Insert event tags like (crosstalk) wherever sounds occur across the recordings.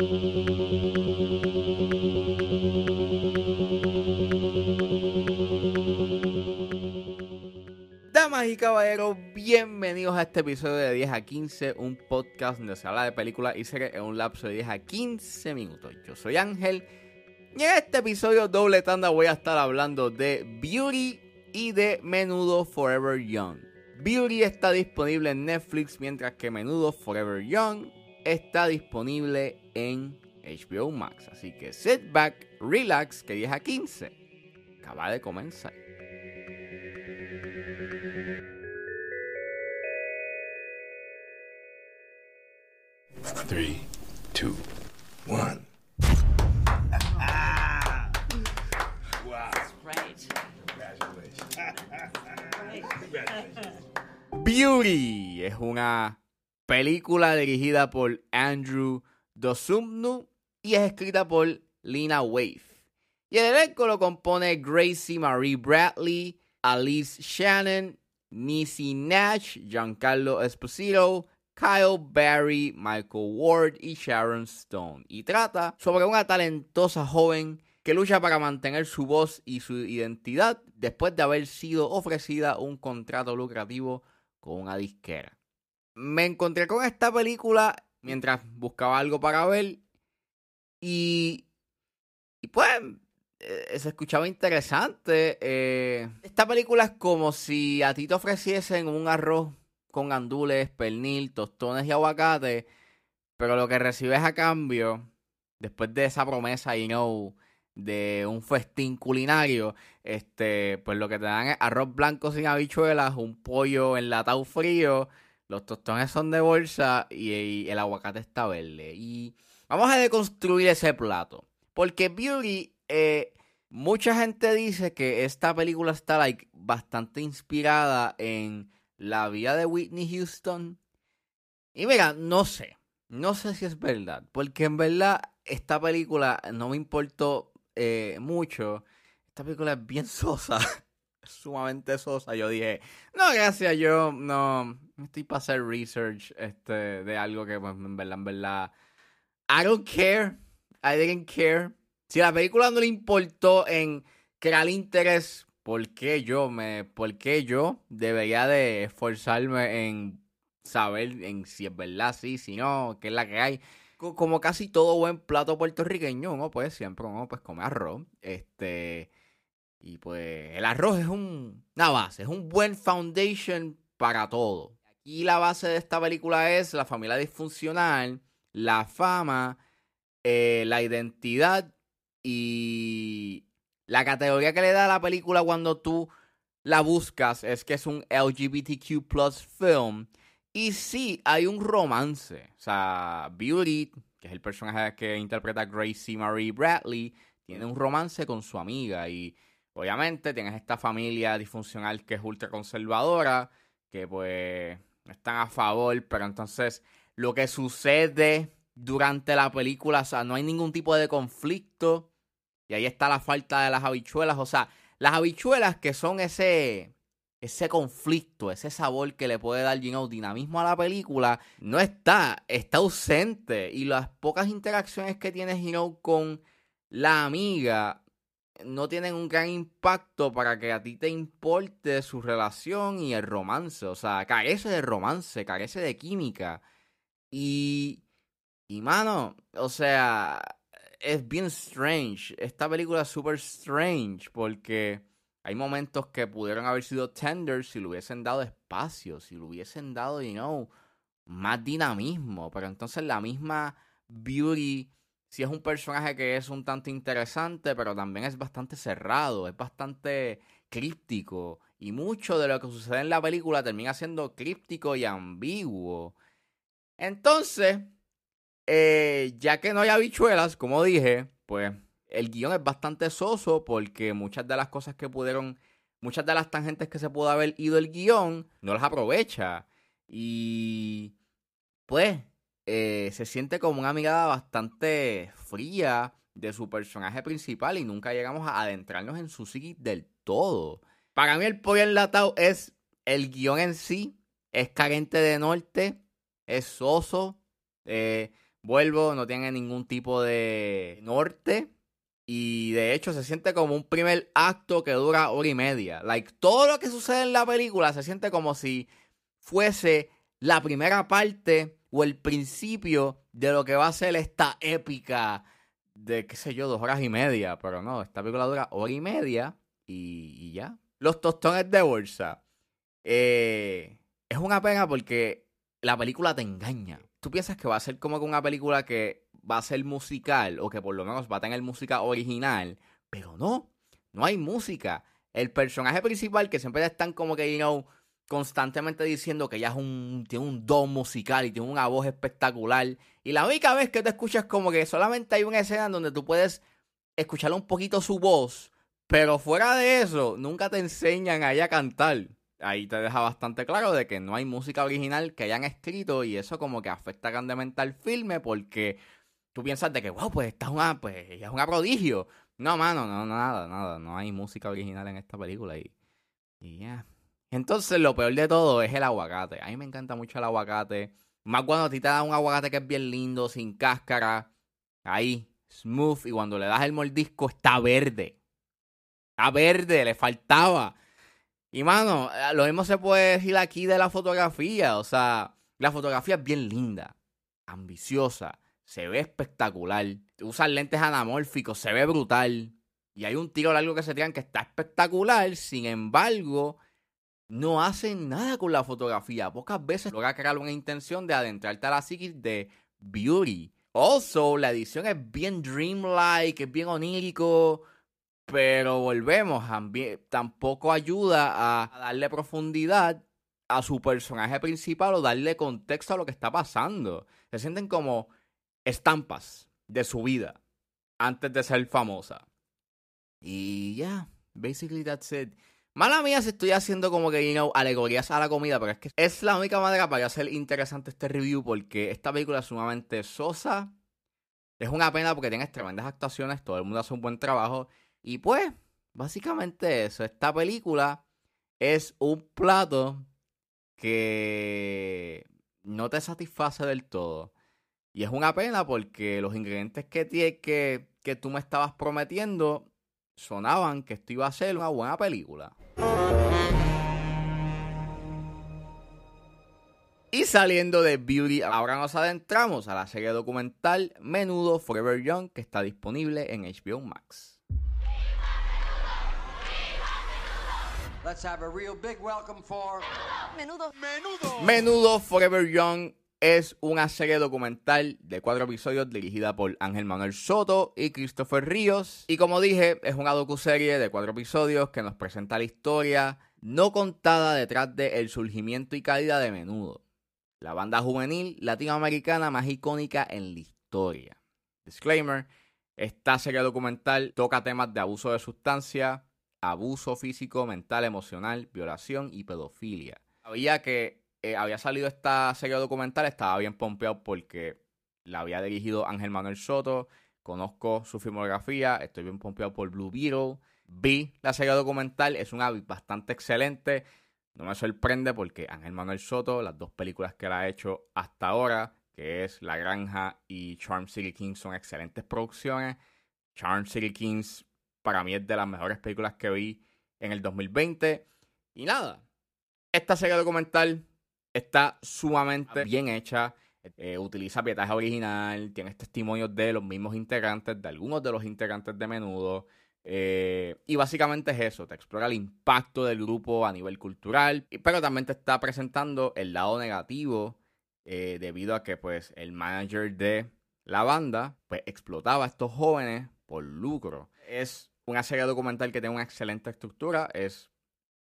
Damas y caballeros, bienvenidos a este episodio de 10 a 15, un podcast donde se habla de películas y series en un lapso de 10 a 15 minutos. Yo soy Ángel y en este episodio doble tanda voy a estar hablando de Beauty y de Menudo Forever Young. Beauty está disponible en Netflix mientras que Menudo Forever Young está disponible en HBO Max. Así que sit back, relax, que 10 a 15 acaba de comenzar. Three, two, one. Beauty es una película dirigida por Andrew Dosumnu y es escrita por Lina Waif. Y el elenco lo compone Gracie Marie Bradley, Alice Shannon, Nisi Nash, Giancarlo Esposito, Kyle Barry, Michael Ward y Sharon Stone. Y trata sobre una talentosa joven que lucha para mantener su voz y su identidad después de haber sido ofrecida un contrato lucrativo con una disquera. Me encontré con esta película mientras buscaba algo para ver y, y pues eh, se escuchaba interesante. Eh, esta película es como si a ti te ofreciesen un arroz con gandules, pernil, tostones y aguacate, pero lo que recibes a cambio, después de esa promesa, you know, de un festín culinario, este, pues lo que te dan es arroz blanco sin habichuelas, un pollo enlatado frío, los tostones son de bolsa y, el aguacate está verde. Y vamos a deconstruir ese plato. Porque Beauty, eh, mucha gente dice que esta película está like, bastante inspirada en la vida de Whitney Houston. Y mira, no sé. No sé si es verdad. Porque en verdad esta película no me importó eh, mucho. Esta película es bien (laughs) sosa. Sumamente sosa. Yo dije, no, gracias, yo no estoy para hacer research este, de algo que pues, en verdad, en verdad, I don't care. I didn't care. Si la película no le importó en crear interés, ¿por qué yo me, por qué yo debería de esforzarme en saber en si es verdad, sí, si no, qué es la que hay? Como casi todo buen plato puertorriqueño, ¿no? Pues siempre uno pues come arroz. Este. Y pues el arroz es un, una base, es un buen foundation para todo. Aquí la base de esta película es la familia disfuncional, la fama, eh, la identidad y la categoría que le da a la película cuando tú la buscas es que es un LGBTQ plus film. Y sí, hay un romance. O sea, Beauty, que es el personaje que interpreta Gracie Marie Bradley, tiene un romance con su amiga. Y obviamente tienes esta familia disfuncional que es ultra conservadora, que pues están a favor, pero entonces lo que sucede durante la película, o sea, no hay ningún tipo de conflicto. Y ahí está la falta de las habichuelas. O sea, las habichuelas que son ese, ese conflicto, ese sabor que le puede dar you dinamismo a la película, no está, está ausente. Y las pocas interacciones que tienes you con la amiga no tienen un gran impacto para que a ti te importe su relación y el romance. O sea, carece de romance, carece de química. Y, y mano, o sea, es bien strange. Esta película es súper strange porque hay momentos que pudieron haber sido tender si le hubiesen dado espacio, si le hubiesen dado, you know, más dinamismo. Pero entonces la misma Beauty, si es un personaje que es un tanto interesante, pero también es bastante cerrado, es bastante críptico. Y mucho de lo que sucede en la película termina siendo críptico y ambiguo. Entonces, eh, ya que no hay habichuelas, como dije, pues el guion es bastante soso porque muchas de las cosas que pudieron, muchas de las tangentes que se pudo haber ido el guion, no las aprovecha. Y pues eh, se siente como una mirada bastante fría de su personaje principal y nunca llegamos a adentrarnos en su psique del todo. Para mí el pollo enlatado es el guion en sí, es carente de norte, es soso, eh, vuelvo, no tiene ningún tipo de norte. Y de hecho se siente como un primer acto que dura hora y media. Like, todo lo que sucede en la película se siente como si fuese la primera parte o el principio de lo que va a ser esta épica de, qué sé yo, dos horas y media. Pero no, esta película dura hora y media y, y ya. Los tostones de bolsa. Eh, es una pena porque la película te engaña. Tú piensas que va a ser como que una película que va a ser musical o que por lo menos va a tener música original, pero no, no hay música. El personaje principal que siempre están como que, you know, constantemente diciendo que ella es un, tiene un don musical y tiene una voz espectacular. Y la única vez que te escuchas como que solamente hay una escena donde tú puedes escuchar un poquito su voz, pero fuera de eso, nunca te enseñan a ella a cantar. Ahí te deja bastante claro de que no hay música original que hayan escrito y eso como que afecta grandemente al filme porque tú piensas de que, wow, pues esta es una, pues ella es una prodigio. No, mano, no, nada, nada, no hay música original en esta película y, y ya. Entonces lo peor de todo es el aguacate. A mí me encanta mucho el aguacate. Más cuando a ti te dan un aguacate que es bien lindo, sin cáscara. Ahí, smooth. Y cuando le das el mordisco está verde. Está verde, le faltaba. Y mano, eh, lo mismo se puede decir aquí de la fotografía. O sea, la fotografía es bien linda, ambiciosa, se ve espectacular. Usan lentes anamórficos, se ve brutal. Y hay un tiro largo que se tiran que está espectacular. Sin embargo, no hacen nada con la fotografía. Pocas veces logra crear una intención de adentrarte a la psiquis de Beauty. Also, la edición es bien dreamlike, es bien onírico. Pero volvemos, tampoco ayuda a darle profundidad a su personaje principal o darle contexto a lo que está pasando. Se sienten como estampas de su vida antes de ser famosa. Y ya, basically that's it. Mala mía si estoy haciendo como que, you know, alegorías a la comida, pero es que es la única manera para hacer interesante este review porque esta película es sumamente sosa. Es una pena porque tienes tremendas actuaciones, todo el mundo hace un buen trabajo. Y pues, básicamente eso. Esta película es un plato que no te satisface del todo. Y es una pena porque los ingredientes que, que, que tú me estabas prometiendo sonaban que esto iba a ser una buena película. Y saliendo de Beauty, ahora nos adentramos a la serie documental Menudo Forever Young que está disponible en HBO Max. Menudo. Menudo. Menudo Forever Young es una serie documental de cuatro episodios dirigida por Ángel Manuel Soto y Christopher Ríos. Y como dije, es una docuserie de cuatro episodios que nos presenta la historia no contada detrás del surgimiento y calidad de Menudo, la banda juvenil latinoamericana más icónica en la historia. Disclaimer, esta serie documental toca temas de abuso de sustancia, abuso físico, mental, emocional, violación y pedofilia. Había que eh, había salido esta serie documental, estaba bien pompeado porque la había dirigido Ángel Manuel Soto, conozco su filmografía, estoy bien pompeado por Blue Beetle, vi la serie documental, es una bastante excelente, no me sorprende porque Ángel Manuel Soto, las dos películas que él ha hecho hasta ahora, que es La Granja y Charm City Kings, son excelentes producciones. Charm City Kings para mí es de las mejores películas que vi en el 2020. Y nada, esta serie documental está sumamente bien hecha. Eh, utiliza pietaje original, tiene testimonios de los mismos integrantes, de algunos de los integrantes de menudo. Eh, y básicamente es eso, te explora el impacto del grupo a nivel cultural, pero también te está presentando el lado negativo eh, debido a que pues el manager de la banda pues explotaba a estos jóvenes por lucro. Es una serie documental que tiene una excelente estructura, es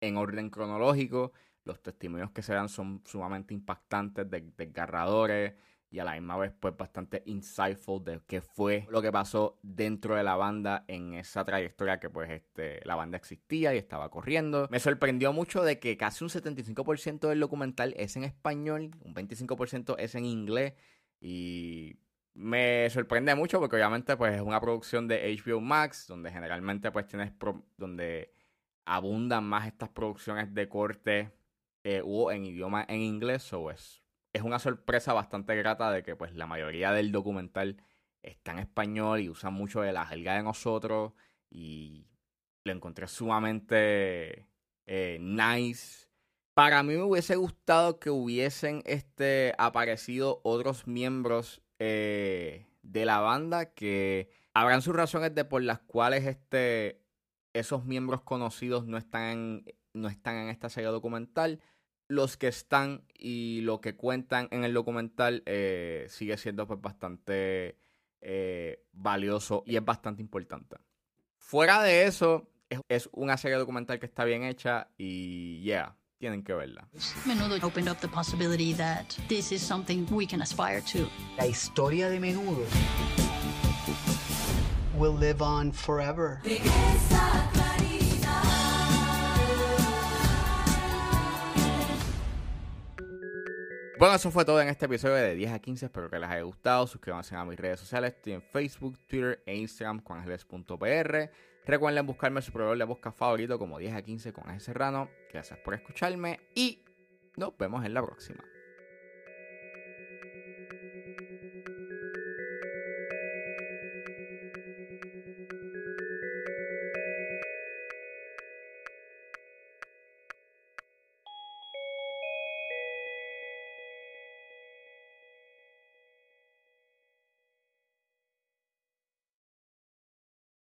en orden cronológico, los testimonios que se dan son sumamente impactantes, desgarradores y a la misma vez pues bastante insightful de qué fue lo que pasó dentro de la banda en esa trayectoria que pues este, la banda existía y estaba corriendo. Me sorprendió mucho de que casi un 75% del documental es en español, un 25% es en inglés y me sorprende mucho porque obviamente pues es una producción de HBO Max donde generalmente pues tienes donde abundan más estas producciones de corte eh, o en idioma en inglés o es es una sorpresa bastante grata de que pues la mayoría del documental está en español y usa mucho de la jerga de nosotros y lo encontré sumamente eh, nice. Para mí me hubiese gustado que hubiesen este, aparecido otros miembros eh, de la banda que habrán sus razones de por las cuales este, esos miembros conocidos no están no están en esta serie documental. Los que están y lo que cuentan en el documental eh, sigue siendo pues bastante eh, valioso y es bastante importante. Fuera de eso, es, es, una serie documental que está bien hecha y yeah, tienen que verla. Menudo opened up the possibility that this is something we can aspire to. La historia de Menudo will live on forever. Bueno, eso fue todo en este episodio de 10 a 15. Espero que les haya gustado. Suscríbanse a mis redes sociales. Estoy en Facebook, Twitter e Instagram con ángeles.pr. Recuerden buscarme su proveedor de busca favorito como 10 a 15 con Ángel Serrano. Gracias por escucharme y nos vemos en la próxima.